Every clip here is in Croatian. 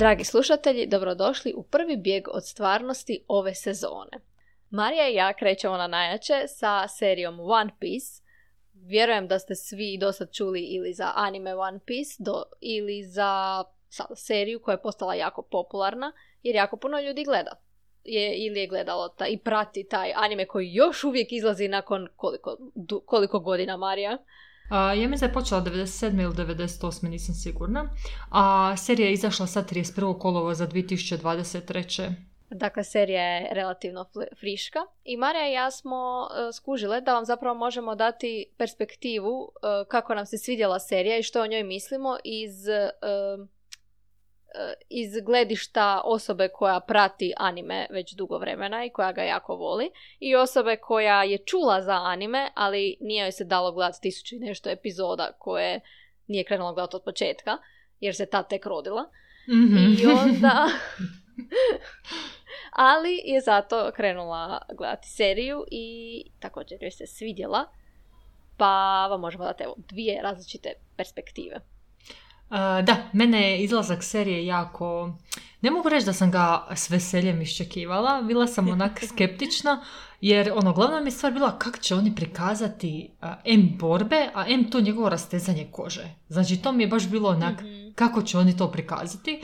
Dragi slušatelji, dobrodošli u prvi bijeg od stvarnosti ove sezone. Marija i ja krećemo na najjače sa serijom One Piece. Vjerujem da ste svi dosad čuli ili za anime One Piece do, ili za seriju koja je postala jako popularna jer jako puno ljudi gleda. Je, ili je gledalo ta, i prati taj anime koji još uvijek izlazi nakon koliko, koliko godina Marija? Ja mislim da je počela 97. ili 98. nisam sigurna. A serija je izašla sad 31. kolova za 2023. Dakle, serija je relativno friška i Marija i ja smo uh, skužile da vam zapravo možemo dati perspektivu uh, kako nam se svidjela serija i što o njoj mislimo iz Eh, iz gledišta osobe koja prati anime već dugo vremena i koja ga jako voli i osobe koja je čula za anime, ali nije joj se dalo gledati tisuću i nešto epizoda koje nije krenula gledati od početka, jer se ta tek rodila. mm I onda... ali je zato krenula gledati seriju i također joj se svidjela. Pa vam možemo dati evo, dvije različite perspektive da, mene je izlazak serije jako... Ne mogu reći da sam ga s veseljem iščekivala, bila sam onak skeptična, jer ono, glavna mi je stvar bila kako će oni prikazati M borbe, a M to njegovo rastezanje kože. Znači, to mi je baš bilo onak, mhm. kako će oni to prikazati.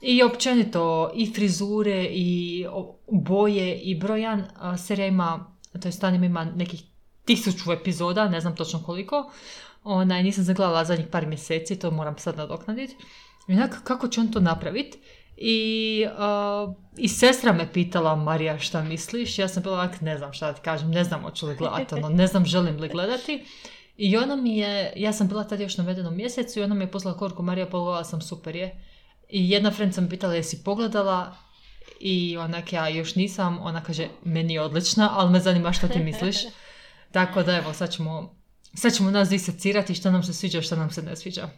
I općenito, i frizure, i boje, i brojan. Serija ima, to je ima nekih tisuću epizoda, ne znam točno koliko. Onaj, nisam zagledala zadnjih par mjeseci, to moram sad nadoknaditi. I kako će on to napraviti? I, uh, I sestra me pitala, Marija, šta misliš? Ja sam bila onak, ne znam šta ti kažem, ne znam hoću li gledati, ono, ne znam želim li gledati. I ona mi je, ja sam bila tad još na vedenom mjesecu i ona mi je poslala korku, Marija, pogledala sam, super je. I jedna friend me pitala, jesi pogledala? I onak, ja još nisam, ona kaže, meni je odlična, ali me zanima šta ti misliš. Tako da, evo, sad ćemo sad ćemo nas disecirati što nam se sviđa, što nam se ne sviđa.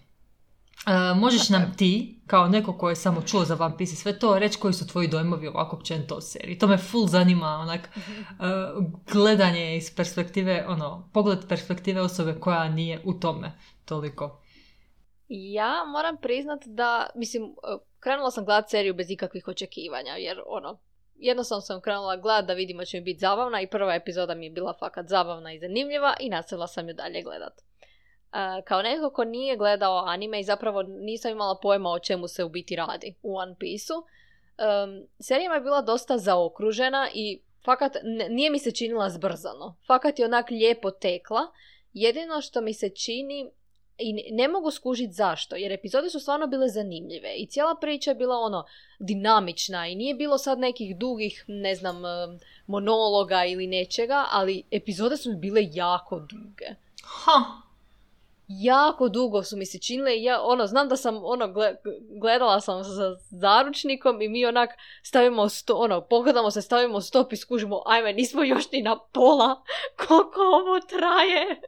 Uh, možeš nam ti, kao neko ko je samo čuo za One Piece sve to, reći koji su tvoji dojmovi ovako općenito o seriji. To me full zanima, onak, uh, gledanje iz perspektive, ono, pogled perspektive osobe koja nije u tome toliko. Ja moram priznat da, mislim, krenula sam gledati seriju bez ikakvih očekivanja, jer ono, jednostavno sam krenula gledat da vidimo će mi biti zabavna i prva epizoda mi je bila fakat zabavna i zanimljiva i nastavila sam ju dalje gledat. Uh, kao neko ko nije gledao anime i zapravo nisam imala pojma o čemu se u biti radi u One Piece-u, um, serija je bila dosta zaokružena i fakat nije mi se činila zbrzano. Fakat je onak lijepo tekla. Jedino što mi se čini i ne mogu skužiti zašto, jer epizode su stvarno bile zanimljive i cijela priča je bila ono dinamična i nije bilo sad nekih dugih, ne znam, monologa ili nečega, ali epizode su mi bile jako duge. Ha! Jako dugo su mi se činile ja, ono, znam da sam, ono, gledala sam sa zaručnikom i mi onak stavimo sto, ono, pogledamo se, stavimo stop i skužimo, ajme, nismo još ni na pola, koliko ovo traje.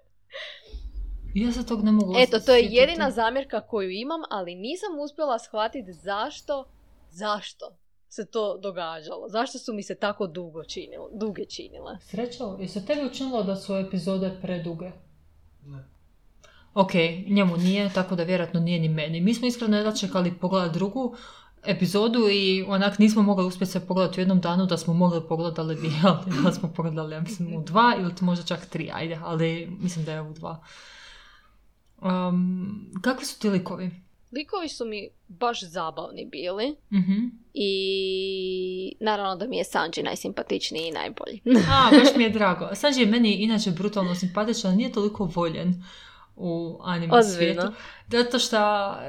Ja se tog ne mogu Eto, to je jedina zamjerka koju imam, ali nisam uspjela shvatiti zašto, zašto se to događalo. Zašto su mi se tako dugo činile, duge činile. Srećo, je se tebi učinilo da su epizode preduge? Ne. Ok, njemu nije, tako da vjerojatno nije ni meni. Mi smo iskreno jedva čekali pogledati drugu epizodu i onak nismo mogli uspjeti se pogledati u jednom danu da smo mogli pogledali bi, ali da smo pogledali, ja mislim, u dva ili možda čak tri, ajde, ali mislim da je u dva. Um, kakvi su ti likovi? Likovi su mi baš zabavni bili. mm I naravno da mi je Sanji najsimpatičniji i najbolji. A, baš mi je drago. Sanji je meni inače brutalno simpatičan, nije toliko voljen u anime svijetu. Zato što,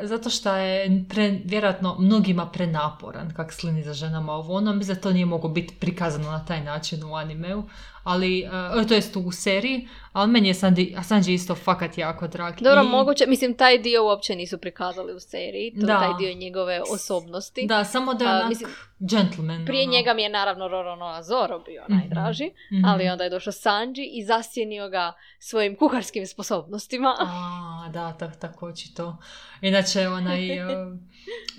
zato što je pre, vjerojatno mnogima prenaporan kak slini za ženama ovo. Ono mislim da to nije moglo biti prikazano na taj način u animeu ali, uh, to jest u seriji, ali meni je Sanji, Sanji isto fakat jako drag. Dobro, I... moguće, mislim, taj dio uopće nisu prikazali u seriji, to, da. taj dio njegove osobnosti. Da, samo da je onak mislim, gentleman. Prije ono. njega mi je naravno Roronoa Zoro bio mm najdraži, mm-hmm. ali onda je došao Sanji i zasjenio ga svojim kuharskim sposobnostima. A, da, tako, tako to. Inače, onaj,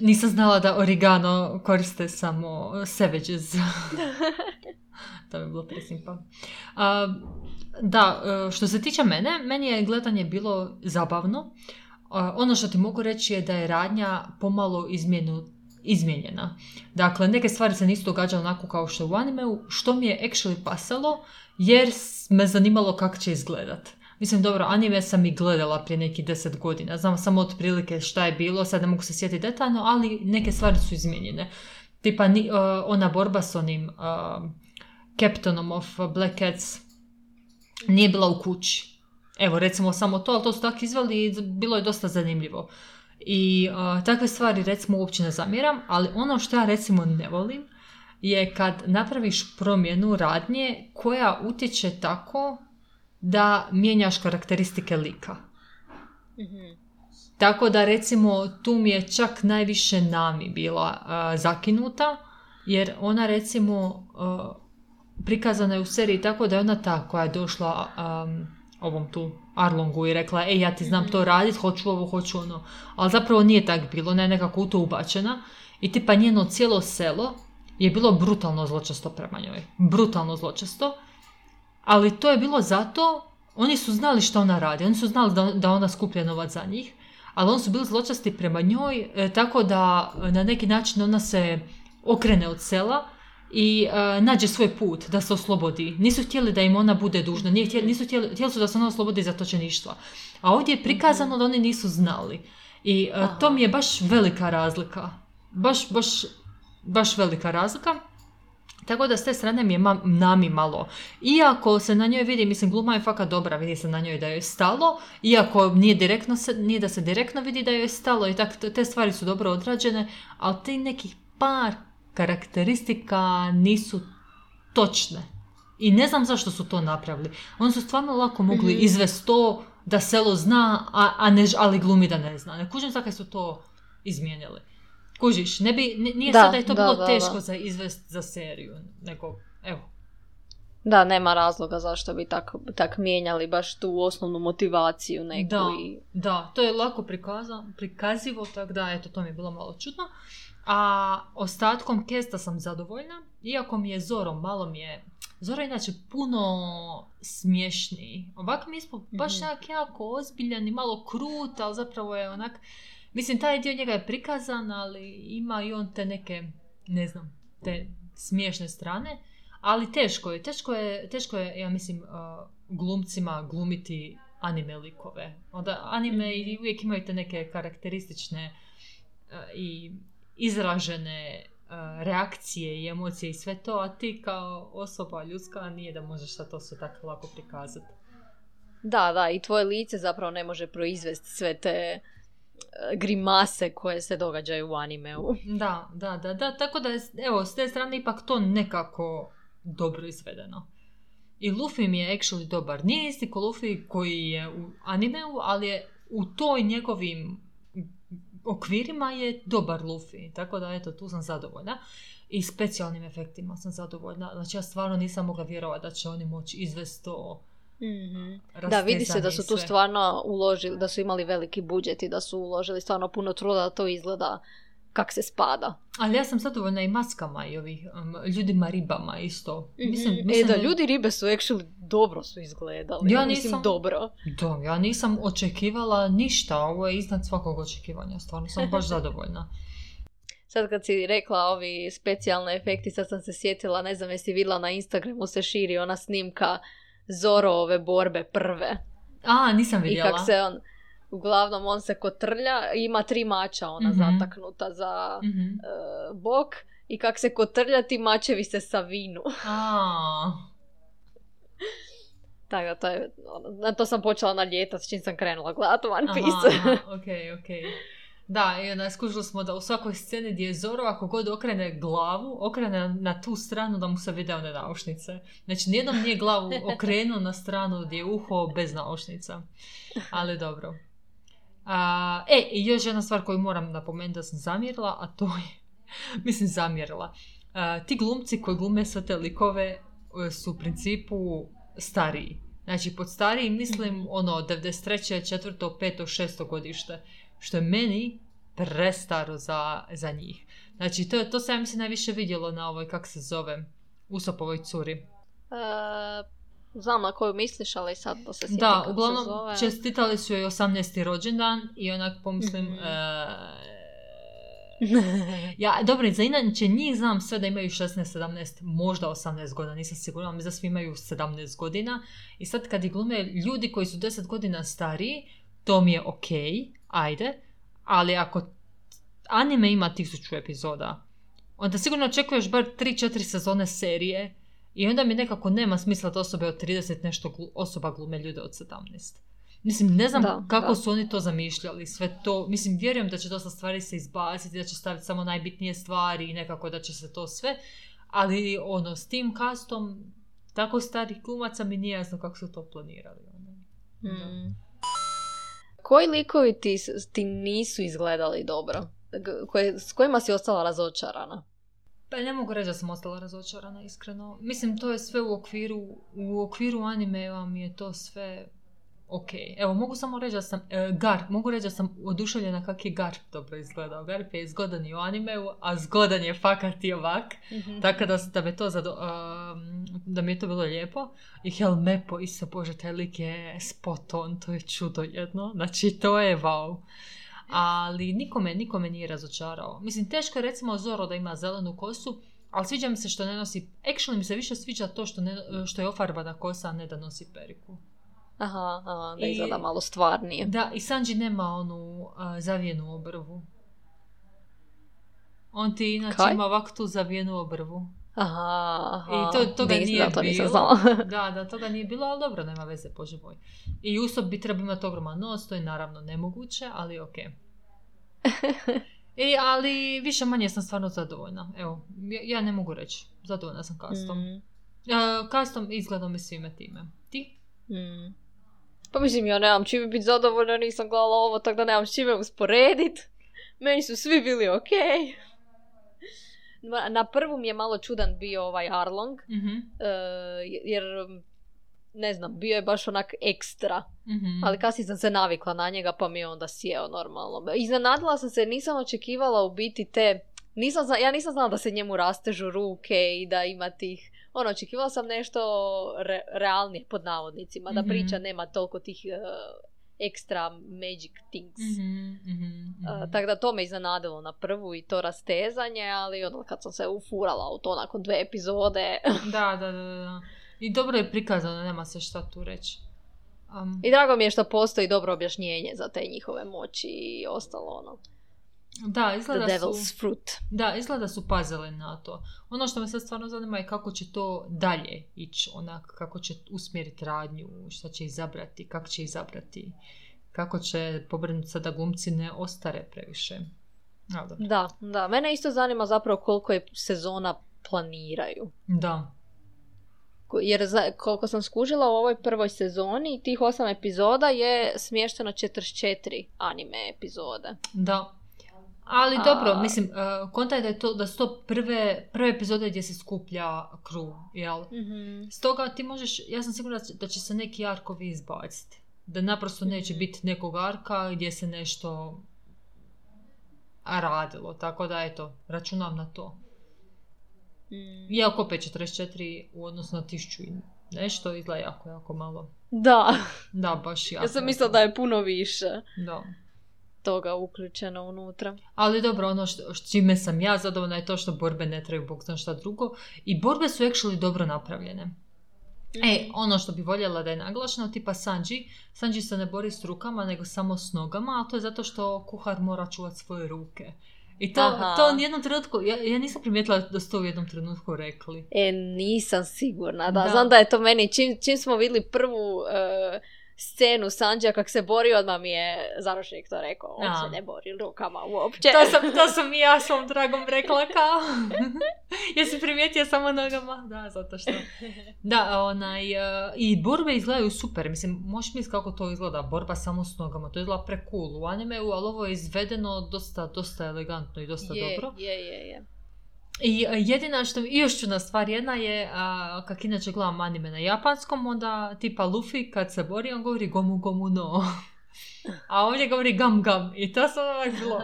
nisam znala da origano koriste samo savages. to bi bilo presimpa. da, e, što se tiče mene, meni je gledanje bilo zabavno. ono što ti mogu reći je da je radnja pomalo izmjenu, izmijenjena. Dakle, neke stvari se nisu događale onako kao što u animeu, što mi je actually pasalo, jer me zanimalo kako će izgledat. Mislim, dobro, anime sam i gledala prije nekih deset godina. Znam samo otprilike šta je bilo, sad ne mogu se sjetiti detaljno, ali neke stvari su izmijenjene. Tipa ni, uh, ona borba s onim uh, Captainom of Black Cats nije bila u kući. Evo, recimo samo to, ali to su tako izveli i bilo je dosta zanimljivo. I uh, takve stvari recimo uopće ne zamjeram, ali ono što ja recimo ne volim je kad napraviš promjenu radnje koja utječe tako da mijenjaš karakteristike lika. Mhm. Tako da recimo tu mi je čak najviše Nami bila uh, zakinuta, jer ona recimo uh, prikazana je u seriji tako da je ona ta koja je došla um, ovom tu Arlongu i rekla ej ja ti znam to radit, hoću ovo, hoću ono. Ali zapravo nije tak bilo, ona je nekako u to ubačena i tipa njeno cijelo selo je bilo brutalno zločesto prema njoj. Brutalno zločesto. Ali to je bilo zato, oni su znali što ona radi, oni su znali da, da ona skuplja novac za njih, ali oni su bili zločasti prema njoj, e, tako da na neki način ona se okrene od sela i e, nađe svoj put da se oslobodi. Nisu htjeli da im ona bude dužna, nije htjeli, nisu htjeli, htjeli su da se ona oslobodi zatočeništva. A ovdje je prikazano da oni nisu znali. I e, to mi je baš velika razlika. Baš, baš, baš velika razlika. Tako da s te strane mi je ma- nami malo. Iako se na njoj vidi, mislim gluma je fakat dobra, vidi se na njoj da joj je stalo, iako nije, direktno se, nije da se direktno vidi da joj je stalo i tak, te stvari su dobro odrađene, ali ti nekih par karakteristika nisu točne. I ne znam zašto su to napravili. Oni su stvarno lako mogli Mhm. izvesti to da selo zna, a, a ne, ali glumi da ne zna. Ne kužim zakaj su to izmijenili. Kužiš, ne bi, n- nije Da, sad da je to da, bilo da, teško da. za izvest za seriju, nego, evo. Da, nema razloga zašto bi tak, tak mijenjali baš tu osnovnu motivaciju neku Da. i... Da, to je lako prikaza, prikazivo, tako da, eto, to mi je bilo malo čudno. A ostatkom kesta sam zadovoljna, iako mi je Zoro, malo mi je... Zoro je inače puno smješniji. Ovako mi smo baš Mhm. onak jako ozbiljan i malo krut, ali zapravo je onak... Mislim, taj dio njega je prikazan, ali ima i on te neke, ne znam, te smiješne strane. Ali teško je, teško je, teško je ja mislim, uh, glumcima glumiti anime likove. Onda anime i uvijek imaju te neke karakteristične uh, i izražene uh, reakcije i emocije i sve to, a ti kao osoba ljudska nije da možeš sad to sve tako lako prikazati. Da, da, i tvoje lice zapravo ne može proizvesti sve te e, grimase koje se događaju u animeu. Da, da, da, da, tako da je, evo, s te strane ipak to nekako dobro izvedeno. I Luffy mi je actually dobar. Nije isti ko Luffy koji je u animeu, ali je u toj njegovim okvirima je dobar Luffy. Tako da, eto, tu sam zadovoljna. I specijalnim efektima sam zadovoljna. Znači, ja stvarno nisam mogla vjerovati da će oni moći izvesti to Da, vidi se da su tu stvarno uložili, da su imali veliki budžet i da su uložili stvarno puno truda da to izgleda kak se spada. Ali ja sam zadovoljna i maskama i ovih um, ljudima ribama isto. Mislim, mislim e da, ljudi ribe su actually dobro su izgledali. Ja Mislim, nisam- dobro. Da, ja nisam očekivala ništa, ovo je iznad svakog očekivanja, stvarno sam baš zadovoljna. Sad kad si rekla ovi specijalne efekti, sad sam se sjetila, ne znam jesi vidjela na Instagramu se širi ona snimka Zorove borbe prve. A, nisam I vidjela. kak se on, uglavnom on se kotrlja, ima tri mača ona Mhm. zataknuta za Mhm. e, bok i kak se kotrlja ti mačevi se savinu. Tako da to je, ono, na to sam počela naljetati čim sam krenula gledati One aha, Piece. aha, ok, ok. Da, i onda skužili smo da u svakoj sceni gdje je Zoro, ako god okrene glavu, okrene na tu stranu da mu se vide one naušnice. Znači, nijednom nije glavu okrenuo na stranu gdje je uho bez naušnica. Ali dobro. A, e, i još jedna stvar koju moram napomenuti da sam zamjerila, a to je, mislim zamjerila. A, ti glumci koji glume sve te likove e, su u principu stariji. Znači, pod stariji mislim ono 93. 4. 5. 6. godište, što je meni prestaro za, za njih. Znači, to, to se ja mislim najviše vidjelo na ovoj, kak se zove, Usopovoj curi. E, znam na koju misliš, ali sad to se sjetim Da, kako se uglavnom zove. čestitali su joj 18. rođendan i onak pomislim Mhm. e, Ja, dobro, za inače njih znam sve da imaju 16, 17, možda 18 godina, nisam sigurna, ali da svi imaju 17 godina. I sad kad ih glume ljudi koji su 10 godina stariji, to mi je ok, ajde, ali ako anime ima tisuću epizoda, onda sigurno očekuješ bar 3-4 sezone serije i onda mi nekako nema smisla da osobe od 30 nešto glu- osoba glume ljude od 17. Mislim, ne znam Da, kako da. su oni to zamišljali, sve to, mislim, vjerujem da će dosta stvari se izbaciti, da će staviti samo najbitnije stvari i nekako da će se to sve, ali ono, s tim kastom tako starih glumaca mi nije jasno kako su to planirali. Ono. Da. Mm. Koji likovi ti, ti nisu izgledali dobro? Koje, s kojima si ostala razočarana? Pa ne mogu reći da sam ostala razočarana, iskreno. Mislim, to je sve u okviru, u okviru animea mi je to sve ok. Evo, mogu samo reći da sam, e, Garp, mogu reći da sam oduševljena kak je Garp dobro izgledao. Garp je zgodan i u animeu, a zgodan je fakat i ovak. Tako da, da, me to zado, um, da mi je to bilo lijepo. I Helmepo, isto bože, taj lik je spot on, to je čudo jedno. Znači, to je wow. Ali nikome, nikome nije razočarao. Mislim, teško je recimo Zoro da ima zelenu kosu, ali sviđa mi se što ne nosi... Actually mi se više sviđa to što, ne, što je ofarbana kosa, a ne da nosi periku. Aha, aha, da I- izgleda malo stvarnije. Da, i Sanji nema onu a, zavijenu obrvu. On ti inače Kaj? ima ovak tu zavijenu obrvu. Aha, aha. I to, toga Nis- nije da, to bilo. znala. da, da, toga nije bilo, ali dobro, nema veze, bože moj. I Usop bi trebao imati ogroman nos, to je naravno nemoguće, ali ok. I, ali više manje sam stvarno zadovoljna. Evo, ja, ja ne mogu reći. Zadovoljna sam kastom. Mm, Mm. kastom izgledom i svime time. Ti? mm. Pa mislim, ja nemam čime biti zadovoljna, nisam gledala ovo, tako da nemam s čime usporedit. Meni su svi bili ok. Na- Na prvu mi je malo čudan bio ovaj Arlong, Mhm. e, jer ne znam, bio je baš onak ekstra. Mhm. Ali kasnije sam se navikla na njega pa mi je onda sjeo normalno. Iznenadila sam se, nisam očekivala u biti te... Nisam zna, ja nisam znala da se njemu rastežu ruke i da ima tih... Ono, očekivala sam nešto re, realnije pod navodnicima. Da Mhm. priča nema toliko tih uh, ekstra magic things. Mhm, mhm, Uh, mhm. tako da to me iznenadilo na prvu i to rastezanje, ali ono kad sam se ufurala u to nakon dve epizode Da, da, da, da. I dobro je prikazano, nema se šta tu reći. Um, i drago mi je što postoji dobro objašnjenje za te njihove moći i ostalo ono. Da, The izgleda su... devil's fruit. Da, izgleda su pazili na to. Ono što me sad stvarno zanima je kako će to dalje ići, onak, kako će usmjeriti radnju, šta će izabrati, kako će izabrati, kako će pobrinuti se da glumci ne ostare previše. A, dobro. Da, da. Mene isto zanima zapravo koliko je sezona planiraju. Da, Jer za, koliko sam skužila u ovoj prvoj sezoni, tih osam epizoda je smješteno 44 anime epizode. da. Ali A- dobro, mislim, uh, konta je da, je to, da su to prve, prve epizode gdje se skuplja crew, jel? Mhm. Stoga ti možeš, ja sam sigurna da će- se neki arkovi izbaciti. Da naprosto neće Mhm. biti nekog arka gdje se nešto radilo. Tako da eto, računam na to. Mm. Iako opet 44 u odnosu na 1000 i nešto izgleda jako, jako malo. Da, Da, baš jako. ja sam mislila da je puno više Da. Toga uključeno unutra. Ali dobro, ono što, što čime sam ja zadovoljna je to što borbe ne traju bog zna šta drugo. I borbe su actually dobro napravljene. E, ono što bi voljela da je naglašeno, tipa Sanji. Sanji se ne bori s rukama, nego samo s nogama, a to je zato što kuhar mora čuvati svoje ruke. I to, Aha. to u jednom trenutku, ja, ja nisam primijetila da su to u jednom trenutku rekli. E, nisam sigurna. Da, Da. znam da je to meni, čim, čim smo vidjeli prvu e, scenu Sanđa kak se bori, odmah mi je zarošnik to rekao. On se ne bori rukama uopće. To sam, to sam i ja svom dragom rekla kao. Jesi primijetio samo nogama? Da, zato što. Da, onaj, e, i borbe izgledaju super. Mislim, možeš misliti kako to izgleda, borba samo s nogama. To izgleda pre cool u animeu, ali ovo je izvedeno dosta, dosta elegantno i dosta je, dobro. je, je, je. I e, jedina što, i još čudna stvar jedna je, a, kak inače gledam anime na japanskom, onda tipa Luffy kad se bori, on govori gomu gomu no. A ovdje govori gam gam. I to sam onak bilo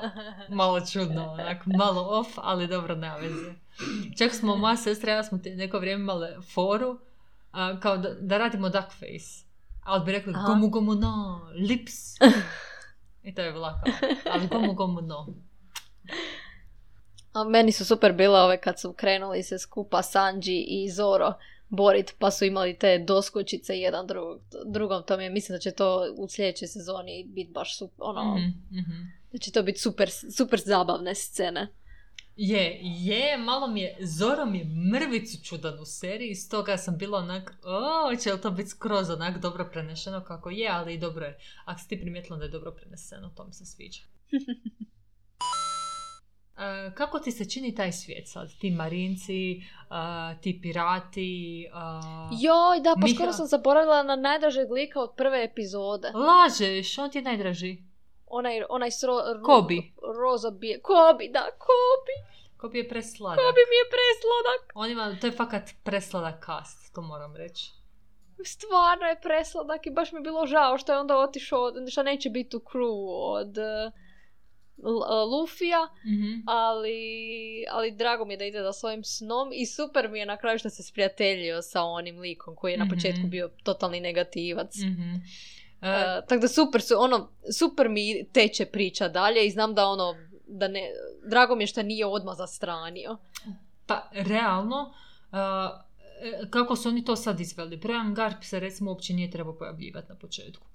malo čudno, onak, malo off, ali dobro, nema veze. Čak smo, moja sestra ja smo neko vrijeme imale foru, a, kao da, da radimo duck face. Ali bi rekli Aha. gomu gomu no, lips. I to je bila kao, ali gomu gomu no. A meni su super bile ove kad su krenuli se skupa Sanji i Zoro borit, pa su imali te doskočice jedan drugog, drugom. To mi je, mislim da će to u sljedećoj sezoni biti baš super, ono, Mhm, mhm. da će to biti super, super zabavne scene. Je, je, malo mi je, Zoro mi je mrvicu čudan u seriji, stoga sam bila onak, o, će li to biti skroz onak dobro prenešeno kako je, ali i dobro je. Ako si ti primijetila da je dobro preneseno, to mi se sviđa. Kako ti se čini taj svijet sad? Ti marinci, ti pirati, Joj, da, pa Miha- skoro sam zaboravila na najdražeg lika od prve epizode. lažeš, on ti je najdraži. Onaj, onaj s ro, ro- Kobi. roza bije. Kobi, da, Kobi. Kobi je presladak. Kobi mi je presladak. On ima, to je fakat presladak cast, to moram reći. Stvarno je presladak i baš mi je bilo žao što je onda otišao, što neće biti u crew od uh, Lufija, Mhm. ali, ali drago mi je da ide za svojim snom i super mi je na kraju što se sprijateljio sa onim likom koji je na Mhm. početku bio totalni negativac. Mhm. E, E, tako da super su, ono, super mi teče priča dalje i znam da ono, da ne, drago mi je što nije odmah zastranio. Pa, realno, e, kako su oni to sad izveli? Brian Garp se recimo uopće nije trebao pojavljivati na početku.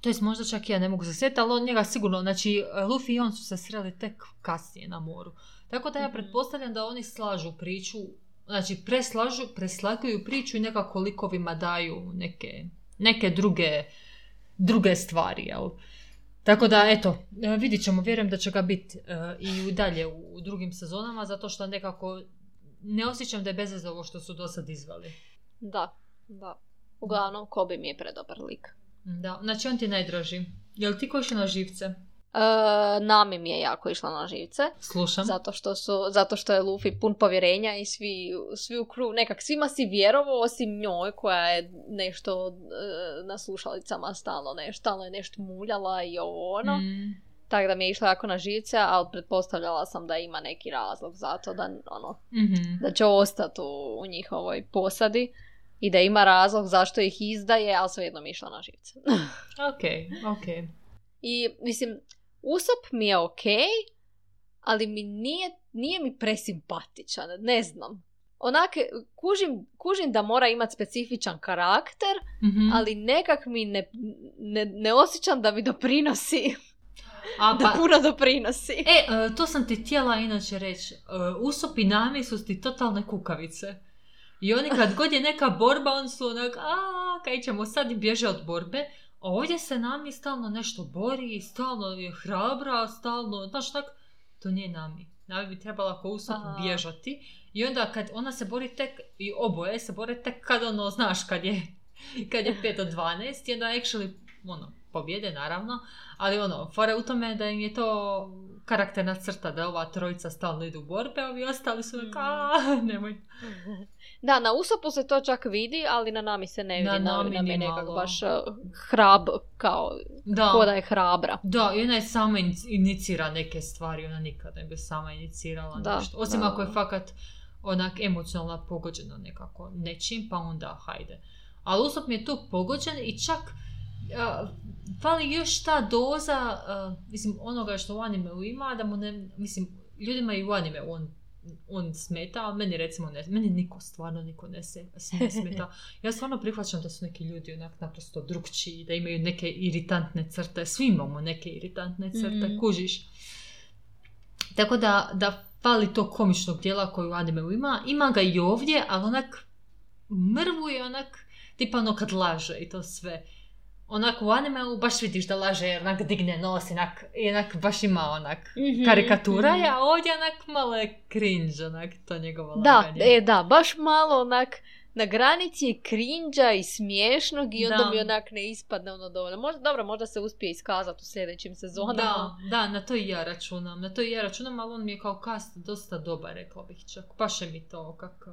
To jest možda čak i ja ne mogu se sjetiti, ali on njega sigurno, znači Luffy i on su se sreli tek kasnije na moru. Tako da ja Mhm. pretpostavljam da oni slažu priču, znači preslažu, preslaguju priču i nekako likovima daju neke, neke druge, druge stvari, jel? Tako da, eto, e, vidit ćemo, vjerujem da će ga biti e, i dalje u, u drugim sezonama, zato što nekako ne osjećam da je bez veze ovo što su do sad izveli. Da, da. Uglavnom, Kobi mi je predobar lik. Da, znači on ti je najdraži. Jel ti ko išao na živce? E, Nami mi je jako išla na živce. Slušam. Zato što, su, zato što je Luffy pun povjerenja i svi, svi u crew, nekak svima si vjerovao osim njoj koja je nešto e, na slušalicama stalno, ne, stalno je nešto muljala i ovo ono. Mm. Tako da mi je išla jako na živce, ali pretpostavljala sam da ima neki razlog za to da, ono, Mhm. da će ostati u, u njihovoj posadi i da ima razlog zašto ih izdaje, ali svejedno mi išla na živce. Ok, ok. I mislim, Usop mi je ok, ali mi nije, nije mi presimpatičan, ne znam. Onak, kužim, kužim da mora imati specifičan karakter, Mhm. ali nekak mi ne, ne, ne osjećam da mi doprinosi, A, da pa, puno doprinosi. e, e, to sam ti htjela inače reći. E, Usop i Nami su ti totalne kukavice. I oni kad god je neka borba, on su onak, a kaj ćemo sad i bježe od borbe. A ovdje se Nami stalno nešto bori, stalno je hrabra, stalno, znaš tak, to nije Nami. Nami bi trebala ko Usop Aha. bježati. I onda kad ona se bori tek, i oboje se bore tek kad ono, znaš, kad je, kad je 5 od 12 i onda actually, ono, pobjede naravno, ali ono, fora u tome da im je to karakterna crta, da ova trojica stalno idu u borbe, a ovi ostali su mm. nemoj. Da, na Usopu se to čak vidi, ali na Nami se ne vidi. Na Na Nami Nami je ni nekak malo. baš uh, hrab, kao, Da, ko da je hrabra. da, i ona je sama inici- inicira neke stvari, ona nikad ne bi sama inicirala Da, nešto. Osim da. ako je fakat onak emocionalno pogođeno nekako nečim, pa onda hajde. Ali Usop mi je tu pogođen i čak fali još ta doza, a, mislim, onoga što u animeu ima, da mu ne, mislim, ljudima i u animeu on, on smeta, ali meni recimo ne, meni niko, stvarno niko ne, se, ne smeta. Ja stvarno prihvaćam da su neki ljudi onak naprosto drugčiji, da imaju neke iritantne crte, svi imamo neke iritantne crte, Mhm. kužiš. Tako da, da fali to komičnog dijela koju u animeu ima, ima ga i ovdje, ali onak mrvuje onak, tipa ono kad laže i to sve. Onak u animeu baš vidiš da laže jer onak digne nos onak, i onak baš ima onak Mhm, karikatura, mhm. je, a ovdje onak malo je cringe, onak to njegovo Da, e, da, baš malo onak na granici je krinđa i smiješnog i onda Da. mi onak ne ispadne ono dovoljno. Možda, dobro, možda se uspije iskazati u sljedećim sezonama. Da, da, na to i ja računam. Na to i ja računam, ali on mi je kao cast dosta dobar, rekla bih čak. Paše mi to kako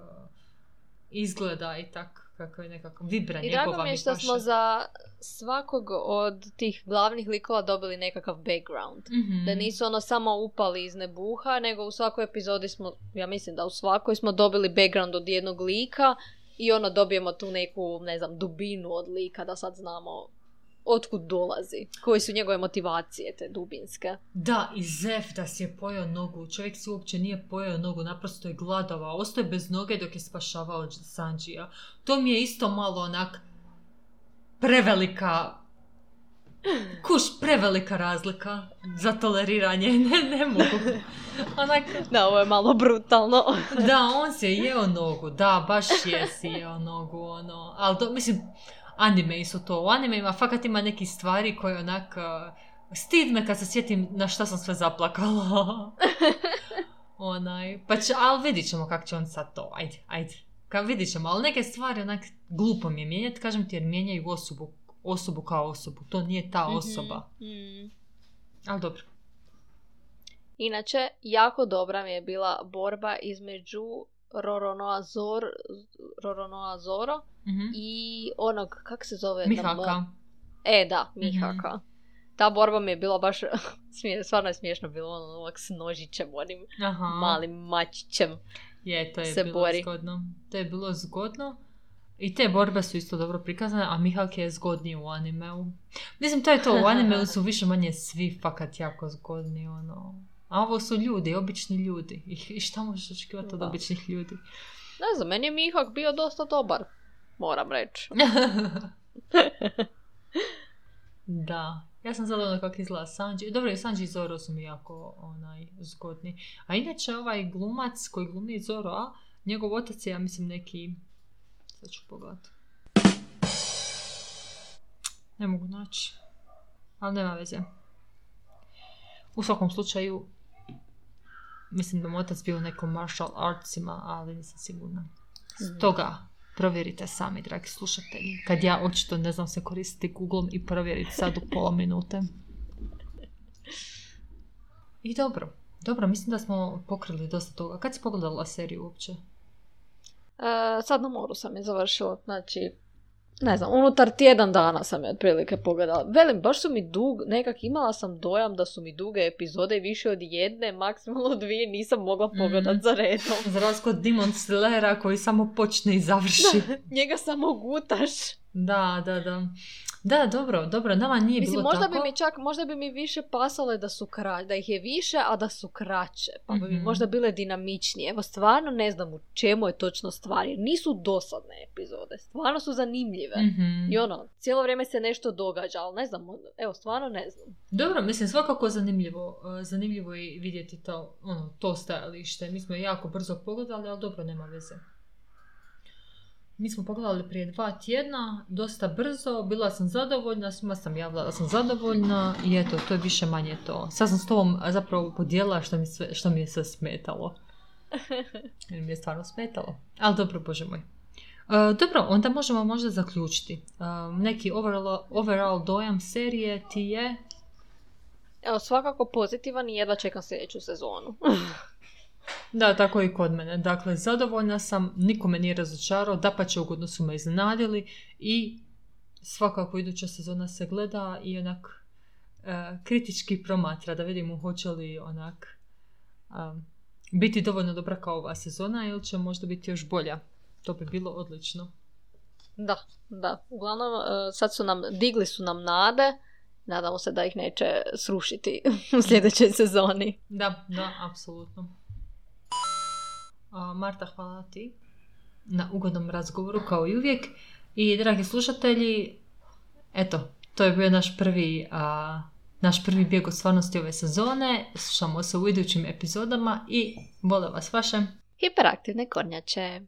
izgleda i tak kako je nekako vibra I njegova drago mi je što smo za svakog od tih glavnih likova dobili nekakav background. Mhm. Da nisu ono samo upali iz nebuha, nego u svakoj epizodi smo, ja mislim da u svakoj smo dobili background od jednog lika i ono dobijemo tu neku, ne znam, dubinu od lika da sad znamo otkud dolazi, koji su njegove motivacije te dubinske. Da, i Zef da si je pojeo nogu. Čovjek si uopće nije pojeo nogu, naprosto je gladovao. Ostao je bez noge dok je spašavao Sanjija. To mi je isto malo onak prevelika Kuš, prevelika razlika za toleriranje, ne, ne mogu. Onak, Da, ovo je malo brutalno. da, on se je jeo nogu, da, baš je si jeo nogu, ono, ali to, mislim, anime su to, u animeima fakat ima neki stvari koje onak, uh, stid me kad se sjetim na šta sam sve zaplakala. Onaj, pa će, ali vidit ćemo kako će on sad to, ajde, ajde. Ka vidit ćemo, ali neke stvari onak glupo mi je mijenjati, kažem ti jer mijenjaju osobu, osobu kao osobu, to nije ta osoba. Mm. Ali dobro. Inače, jako dobra mi je bila borba između Roronoa, Zor, Roronoa Zoro Mhm. i onog, kak se zove? na? Mihaka. E, da, Mihaka. Ta borba mi je bila baš, smije, stvarno je smiješno bilo, ono, ovak s nožićem, onim Aha. malim mačićem. Je, to je se bilo bori. zgodno. To je bilo zgodno. I te borbe su isto dobro prikazane, a Mihak je zgodniji u animeu. Mislim, to je to, u animeu su više manje svi fakat jako zgodni, ono. A ovo su ljudi, obični ljudi. I, šta možeš očekivati od običnih ljudi? Ne znam, meni je Mihak bio dosta dobar, moram reći. da. Ja sam zadovoljna kako izgleda Sanji. Dobro, Sanji i Zoro su mi jako onaj, zgodni. A inače ovaj glumac koji glumi Zoro, a njegov otac je, ja mislim, neki... Sad ću pogledati. Ne mogu naći. Ali nema veze. U svakom slučaju, mislim da mu otac bio u nekom martial artsima, ali nisam sigurna. Stoga, provjerite sami, dragi slušatelji. Kad ja očito ne znam se koristiti Googlom i provjeriti sad u pola minute. I dobro. Dobro, mislim da smo pokrili dosta toga. Kad si pogledala seriju uopće? E, sad na moru sam je završila, znači, ne znam, unutar tjedan dana sam je otprilike pogledala. Velim, baš su mi dug, nekak imala sam dojam da su mi duge epizode više od jedne, maksimalno dvije, nisam mogla pogledat Mhm. za redom. Za razliku od Demon Slayera koji samo počne i završi. Njega samo gutaš. Da, da, da. Da, dobro, dobro, nama nije Mislim, bilo možda tako. bi mi čak, možda bi mi više pasale da su kra, da ih je više, a da su kraće. Pa bi mi Mhm. možda bile dinamičnije. Evo, stvarno ne znam u čemu je točno stvar. jer Nisu dosadne epizode. Stvarno su zanimljive. Mhm. I ono, cijelo vrijeme se nešto događa, ali ne znam, evo, stvarno ne znam. Dobro, mislim, svakako zanimljivo. e, Zanimljivo je vidjeti to, ono, to stajalište. Mi smo jako brzo pogledali, ali dobro, nema veze. Mi smo pogledali prije dva tjedna, dosta brzo, bila sam zadovoljna, svima sam javila da sam zadovoljna i eto, to je više manje to. Sad sam s tobom zapravo podijelila što mi, sve, što mi je sve smetalo. Jer mi je stvarno smetalo. Ali dobro, bože moj. E, dobro, onda možemo možda zaključiti. E, neki overall, overall dojam serije ti je... Evo, svakako pozitivan i jedva čekam sljedeću sezonu. Da, tako i kod mene. Dakle, zadovoljna sam, niko me nije razočarao, dapače ugodno su me iznenadili i svakako iduća sezona se gleda i onak e, kritički promatra da vidimo hoće li onak biti dovoljno dobra kao ova sezona ili će možda biti još bolja. To bi bilo odlično. da, da. Uglavnom, e, sad su nam, digli su nam nade. Nadamo se da ih neće srušiti u sljedećoj sezoni. Da, da, apsolutno. Marta, hvala ti na ugodnom razgovoru kao i uvijek. I dragi slušatelji, eto, to je bio naš prvi, a, naš prvi bijeg od stvarnosti ove sezone. Slušamo se u idućim epizodama i vole vas vaše. Hiperaktivne kornjače.